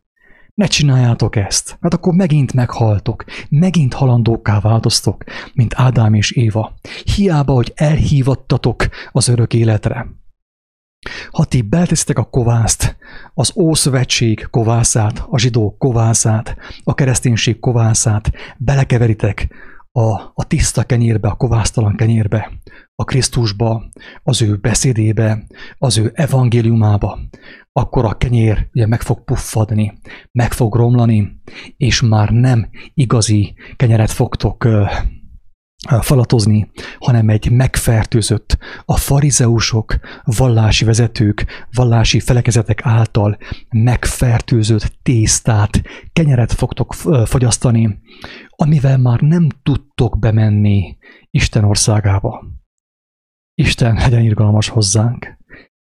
ne csináljátok ezt, mert akkor megint meghaltok, megint halandókká változtok, mint Ádám és Éva. Hiába, hogy elhívattatok az örök életre. Ha ti belteszitek a kovászt, az Ószövetség kovászát, a zsidó kovászát, a kereszténység kovászát, belekeveritek a, a tiszta kenyérbe, a kovásztalan kenyérbe, a Krisztusba, az ő beszédébe, az ő evangéliumába, akkor a kenyér ugye meg fog puffadni, meg fog romlani, és már nem igazi kenyeret fogtok falatozni, hanem egy megfertőzött, a farizeusok, vallási vezetők, vallási felekezetek által megfertőzött tésztát, kenyeret fogtok fogyasztani, amivel már nem tudtok bemenni Isten országába. Isten legyen irgalmas hozzánk,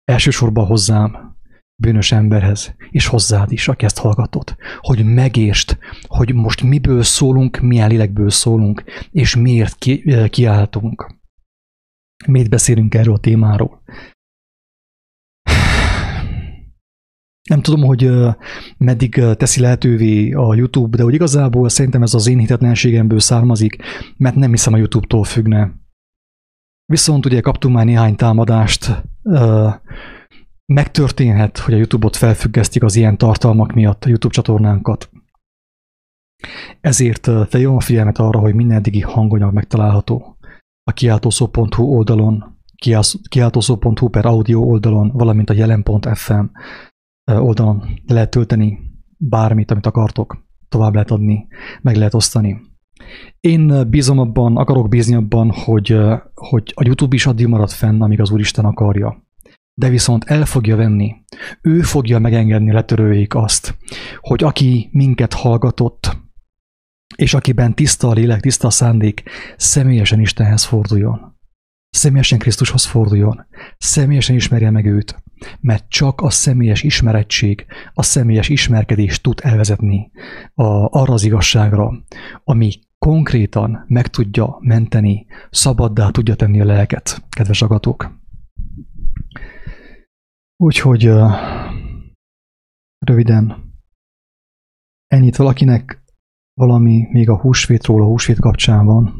elsősorban hozzám, bűnös emberhez, és hozzád is, aki ezt hallgatod, hogy megértsd, hogy most miből szólunk, milyen lélekből szólunk, és miért ki, kiáltunk. Miért beszélünk erről a témáról. Nem tudom, hogy meddig teszi lehetővé a YouTube, de hogy igazából szerintem ez az én hitetlenségemből származik, mert nem hiszem a YouTube-tól függne. Viszont ugye kaptunk már néhány támadást, megtörténhet, hogy a YouTube-ot felfüggesztik az ilyen tartalmak miatt a YouTube csatornánkat. Ezért felhívom a figyelmet arra, hogy minden eddigi hanganyag megtalálható a kiáltószó.hu oldalon, kiáltószó.hu per audio oldalon, valamint a jelen.fm oldalon lehet tölteni bármit, amit akartok, tovább lehet adni, meg lehet osztani. Én bízom abban, akarok bízni abban, hogy, hogy a YouTube is addig marad fenn, amíg az Úristen akarja de viszont el fogja venni. Ő fogja megengedni letörőjék azt, hogy aki minket hallgatott, és akiben tiszta a lélek, tiszta a szándék, személyesen Istenhez forduljon. Személyesen Krisztushoz forduljon. Személyesen ismerje meg őt. Mert csak a személyes ismerettség, a személyes ismerkedés tud elvezetni a, arra az igazságra, ami konkrétan meg tudja menteni, szabaddá tudja tenni a lelket, kedves agatók. Úgyhogy röviden ennyit valakinek valami még a húsvétról, a húsvét kapcsán van.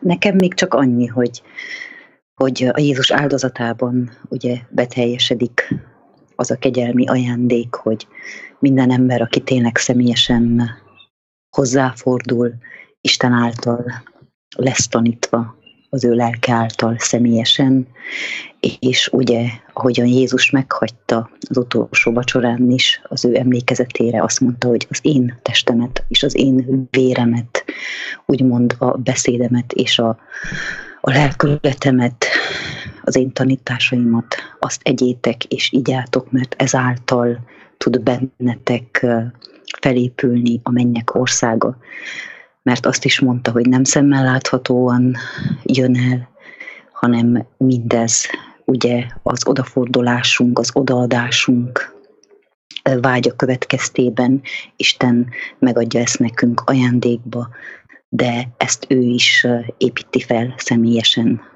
Nekem még csak annyi, hogy, hogy a Jézus áldozatában ugye beteljesedik az a kegyelmi ajándék, hogy minden ember, aki tényleg személyesen hozzáfordul Isten által lesz tanítva az ő lelke által személyesen, és ugye, ahogyan Jézus meghagyta az utolsó vacsorán is az ő emlékezetére, azt mondta, hogy az én testemet és az én véremet, úgymond a beszédemet és a, a lelkületemet, az én tanításaimat, azt egyétek és igyátok, mert ezáltal tud bennetek felépülni a mennyek országa. Mert azt is mondta, hogy nem szemmel láthatóan jön el, hanem mindez ugye az odafordulásunk, az odaadásunk vágya következtében Isten megadja ezt nekünk ajándékba, de ezt ő is építi fel személyesen.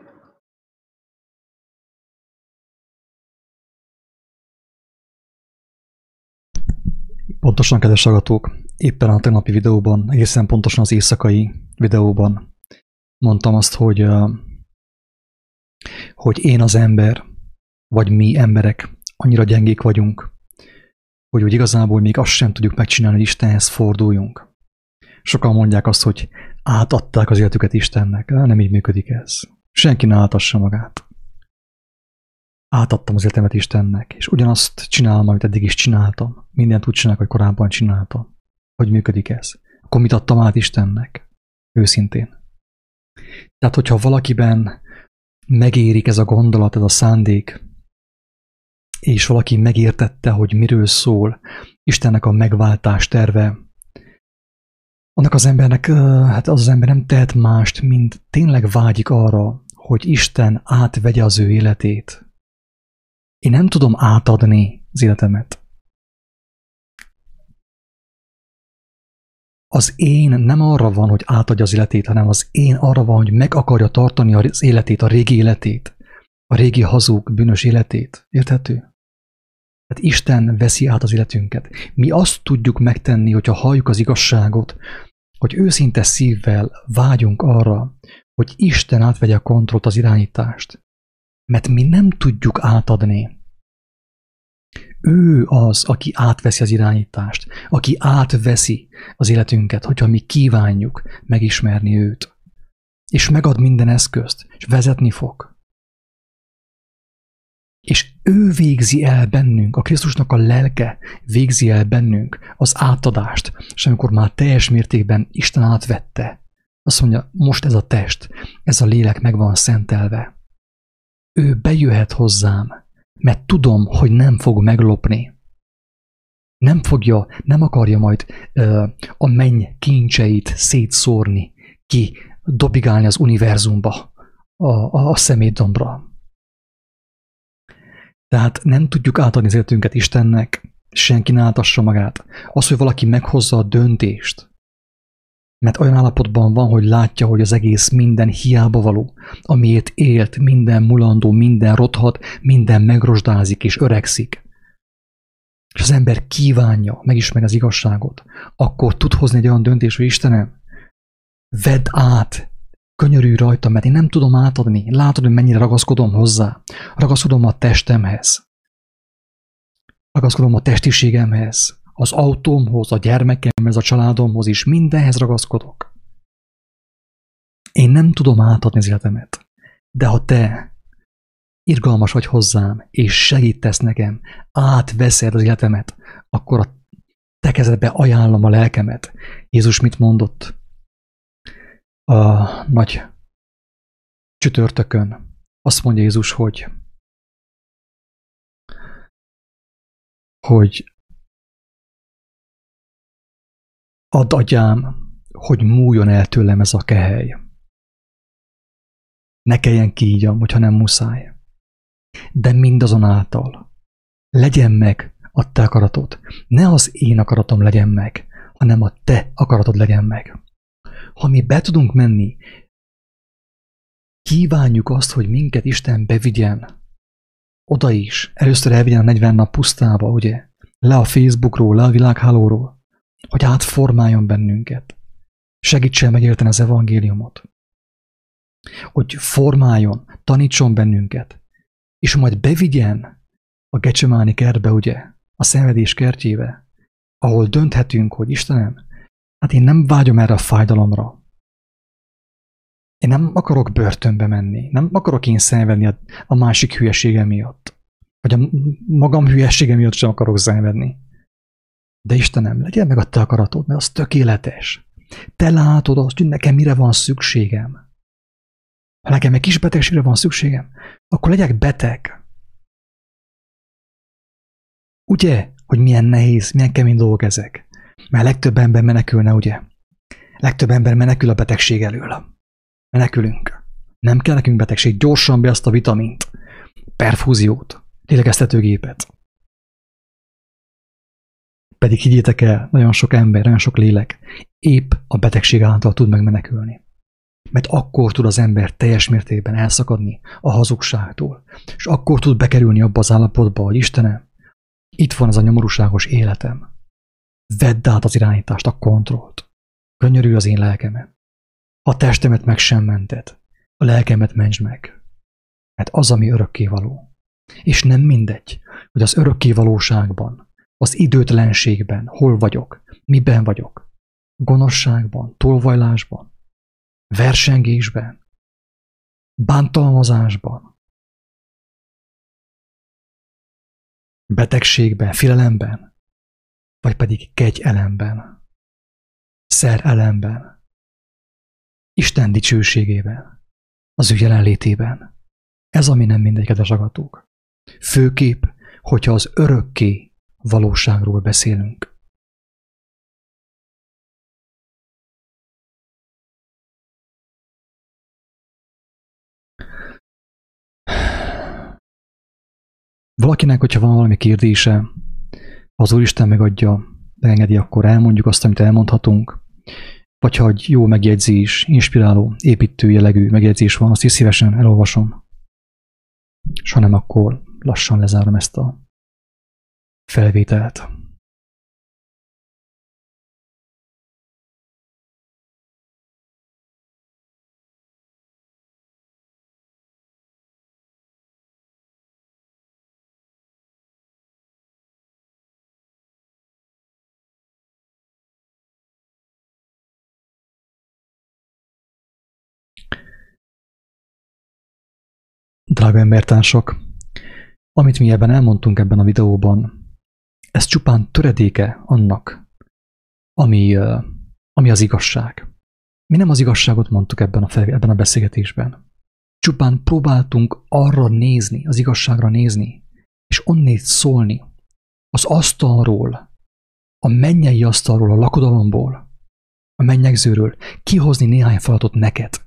Pontosan, kedves hallgatók, éppen a tegnapi videóban, egészen pontosan az éjszakai videóban mondtam azt, hogy, hogy én az ember, vagy mi emberek annyira gyengék vagyunk, hogy úgy igazából még azt sem tudjuk megcsinálni, hogy Istenhez forduljunk. Sokan mondják azt, hogy átadták az életüket Istennek. Nem így működik ez. Senki ne átassa magát. Átadtam az életemet Istennek, és ugyanazt csinálom, amit eddig is csináltam. Mindent úgy csinálok, hogy korábban csináltam. Hogy működik ez? Akkor mit adtam át Istennek? Őszintén. Tehát, hogyha valakiben megérik ez a gondolat, ez a szándék, és valaki megértette, hogy miről szól Istennek a megváltás terve, annak az embernek, hát az az ember nem tehet mást, mint tényleg vágyik arra, hogy Isten átvegye az ő életét. Én nem tudom átadni az életemet. Az én nem arra van, hogy átadja az életét, hanem az én arra van, hogy meg akarja tartani az életét, a régi életét, a régi hazug, bűnös életét. Érthető? Tehát Isten veszi át az életünket. Mi azt tudjuk megtenni, hogyha halljuk az igazságot, hogy őszinte szívvel vágyunk arra, hogy Isten átvegye a kontrollt, az irányítást. Mert mi nem tudjuk átadni. Ő az, aki átveszi az irányítást, aki átveszi az életünket, hogyha mi kívánjuk megismerni őt. És megad minden eszközt, és vezetni fog. És ő végzi el bennünk, a Krisztusnak a lelke végzi el bennünk az átadást, és amikor már teljes mértékben Isten átvette, azt mondja, most ez a test, ez a lélek meg van szentelve. Ő bejöhet hozzám, mert tudom, hogy nem fog meglopni. Nem fogja, nem akarja majd ö, a menny kincseit szétszórni, ki dobigálni az univerzumba, a, a, a szemétdombra. Tehát nem tudjuk átadni az életünket Istennek, senki ne átassa magát. Az, hogy valaki meghozza a döntést, mert olyan állapotban van, hogy látja, hogy az egész minden hiába való, amiért élt, minden mulandó, minden rothat, minden megrosdázik és öregszik. És az ember kívánja megismerni az igazságot, akkor tud hozni egy olyan döntést, hogy Istenem, vedd át Könyörülj rajta, mert én nem tudom átadni. Látod, hogy mennyire ragaszkodom hozzá. Ragaszkodom a testemhez. Ragaszkodom a testiségemhez, az autómhoz, a gyermekemhez, a családomhoz is. Mindenhez ragaszkodok. Én nem tudom átadni az életemet. De ha te irgalmas vagy hozzám, és segítesz nekem, átveszed az életemet, akkor a te kezedbe ajánlom a lelkemet. Jézus mit mondott? a nagy csütörtökön azt mondja Jézus, hogy hogy add agyám, hogy múljon el tőlem ez a kehely. Ne kelljen kígyam, hogyha nem muszáj. De mindazonáltal legyen meg a te akaratod. Ne az én akaratom legyen meg, hanem a te akaratod legyen meg ha mi be tudunk menni, kívánjuk azt, hogy minket Isten bevigyen, oda is, először elvigyen a 40 nap pusztába, ugye, le a Facebookról, le a világhálóról, hogy átformáljon bennünket, segítsen megérteni az evangéliumot, hogy formáljon, tanítson bennünket, és majd bevigyen a Gecsemáni kertbe, ugye, a szenvedés kertjébe, ahol dönthetünk, hogy Istenem, Hát én nem vágyom erre a fájdalomra. Én nem akarok börtönbe menni, nem akarok én szenvedni a, másik hülyesége miatt. Vagy a magam hülyesége miatt sem akarok szenvedni. De Istenem, legyen meg a te akaratod, mert az tökéletes. Te látod azt, hogy nekem mire van szükségem. Ha nekem egy kis betegségre van szükségem, akkor legyek beteg. Ugye, hogy milyen nehéz, milyen kemény dolgok ezek? Mert legtöbb ember menekülne, ugye? Legtöbb ember menekül a betegség elől. Menekülünk. Nem kell nekünk betegség, gyorsan be azt a vitamint, perfúziót, lélegeztetőgépet. Pedig higgyétek el, nagyon sok ember, nagyon sok lélek épp a betegség által tud megmenekülni. Mert akkor tud az ember teljes mértékben elszakadni a hazugságtól, és akkor tud bekerülni abba az állapotba, hogy Istenem, itt van ez a nyomorúságos életem. Vedd át az irányítást, a kontrollt. Könyörülj az én lelkemet. A testemet meg sem mented. A lelkemet mentsd meg. Mert az, ami örökkévaló. És nem mindegy, hogy az örökkévalóságban, az időtlenségben hol vagyok, miben vagyok. Gonoszságban, tolvajlásban, versengésben, bántalmazásban, betegségben, félelemben, vagy pedig kegyelemben, szerelemben, Isten dicsőségében, az ő jelenlétében. Ez, ami nem mindegy, kedves agatók. Főkép, hogyha az örökké valóságról beszélünk. Valakinek, hogyha van valami kérdése, az Úristen megadja, beengedi, akkor elmondjuk azt, amit elmondhatunk. Vagy ha egy jó megjegyzés, inspiráló, építő jellegű megjegyzés van, azt is szívesen elolvasom. És ha nem, akkor lassan lezárom ezt a felvételt. Drága embertársak, amit mi ebben elmondtunk ebben a videóban, ez csupán töredéke annak, ami, ami az igazság. Mi nem az igazságot mondtuk ebben a, fel, ebben a beszélgetésben. Csupán próbáltunk arra nézni, az igazságra nézni, és onnét szólni, az asztalról, a mennyei asztalról, a lakodalomból, a mennyegzőről, kihozni néhány feladatot neked.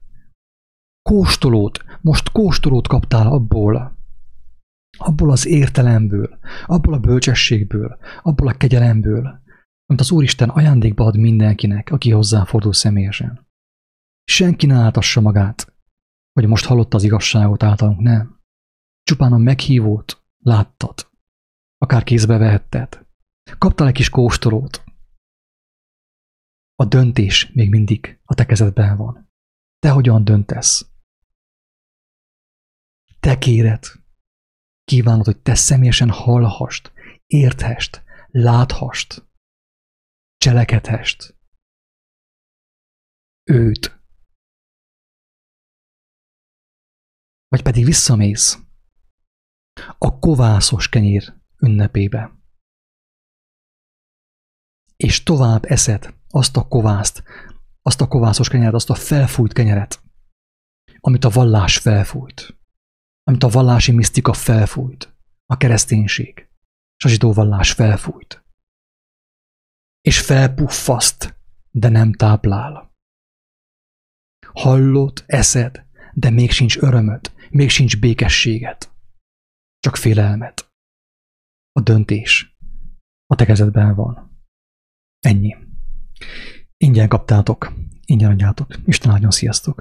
Kóstolót, most kóstolót kaptál abból, abból az értelemből, abból a bölcsességből, abból a kegyelemből, amit az Úristen ajándékba ad mindenkinek, aki hozzáfordul személyesen. Senki ne átassa magát, hogy most hallotta az igazságot általunk, nem. Csupán a meghívót láttad, akár kézbe vehetted. Kaptál egy kis kóstolót. A döntés még mindig a te kezedben van. Te hogyan döntesz? te kéred. Kívánod, hogy te személyesen hallhast, érthest, láthast, cselekedhest. Őt. Vagy pedig visszamész a kovászos kenyér ünnepébe. És tovább eszed azt a kovászt, azt a kovászos kenyeret, azt a felfújt kenyeret, amit a vallás felfújt amit a vallási misztika felfújt, a kereszténység és a zsidó vallás felfújt. És felpuffaszt, de nem táplál. Hallott, eszed, de még sincs örömöt, még sincs békességet. Csak félelmet. A döntés a te kezedben van. Ennyi. Ingyen kaptátok, ingyen adjátok. Isten áldjon, sziasztok!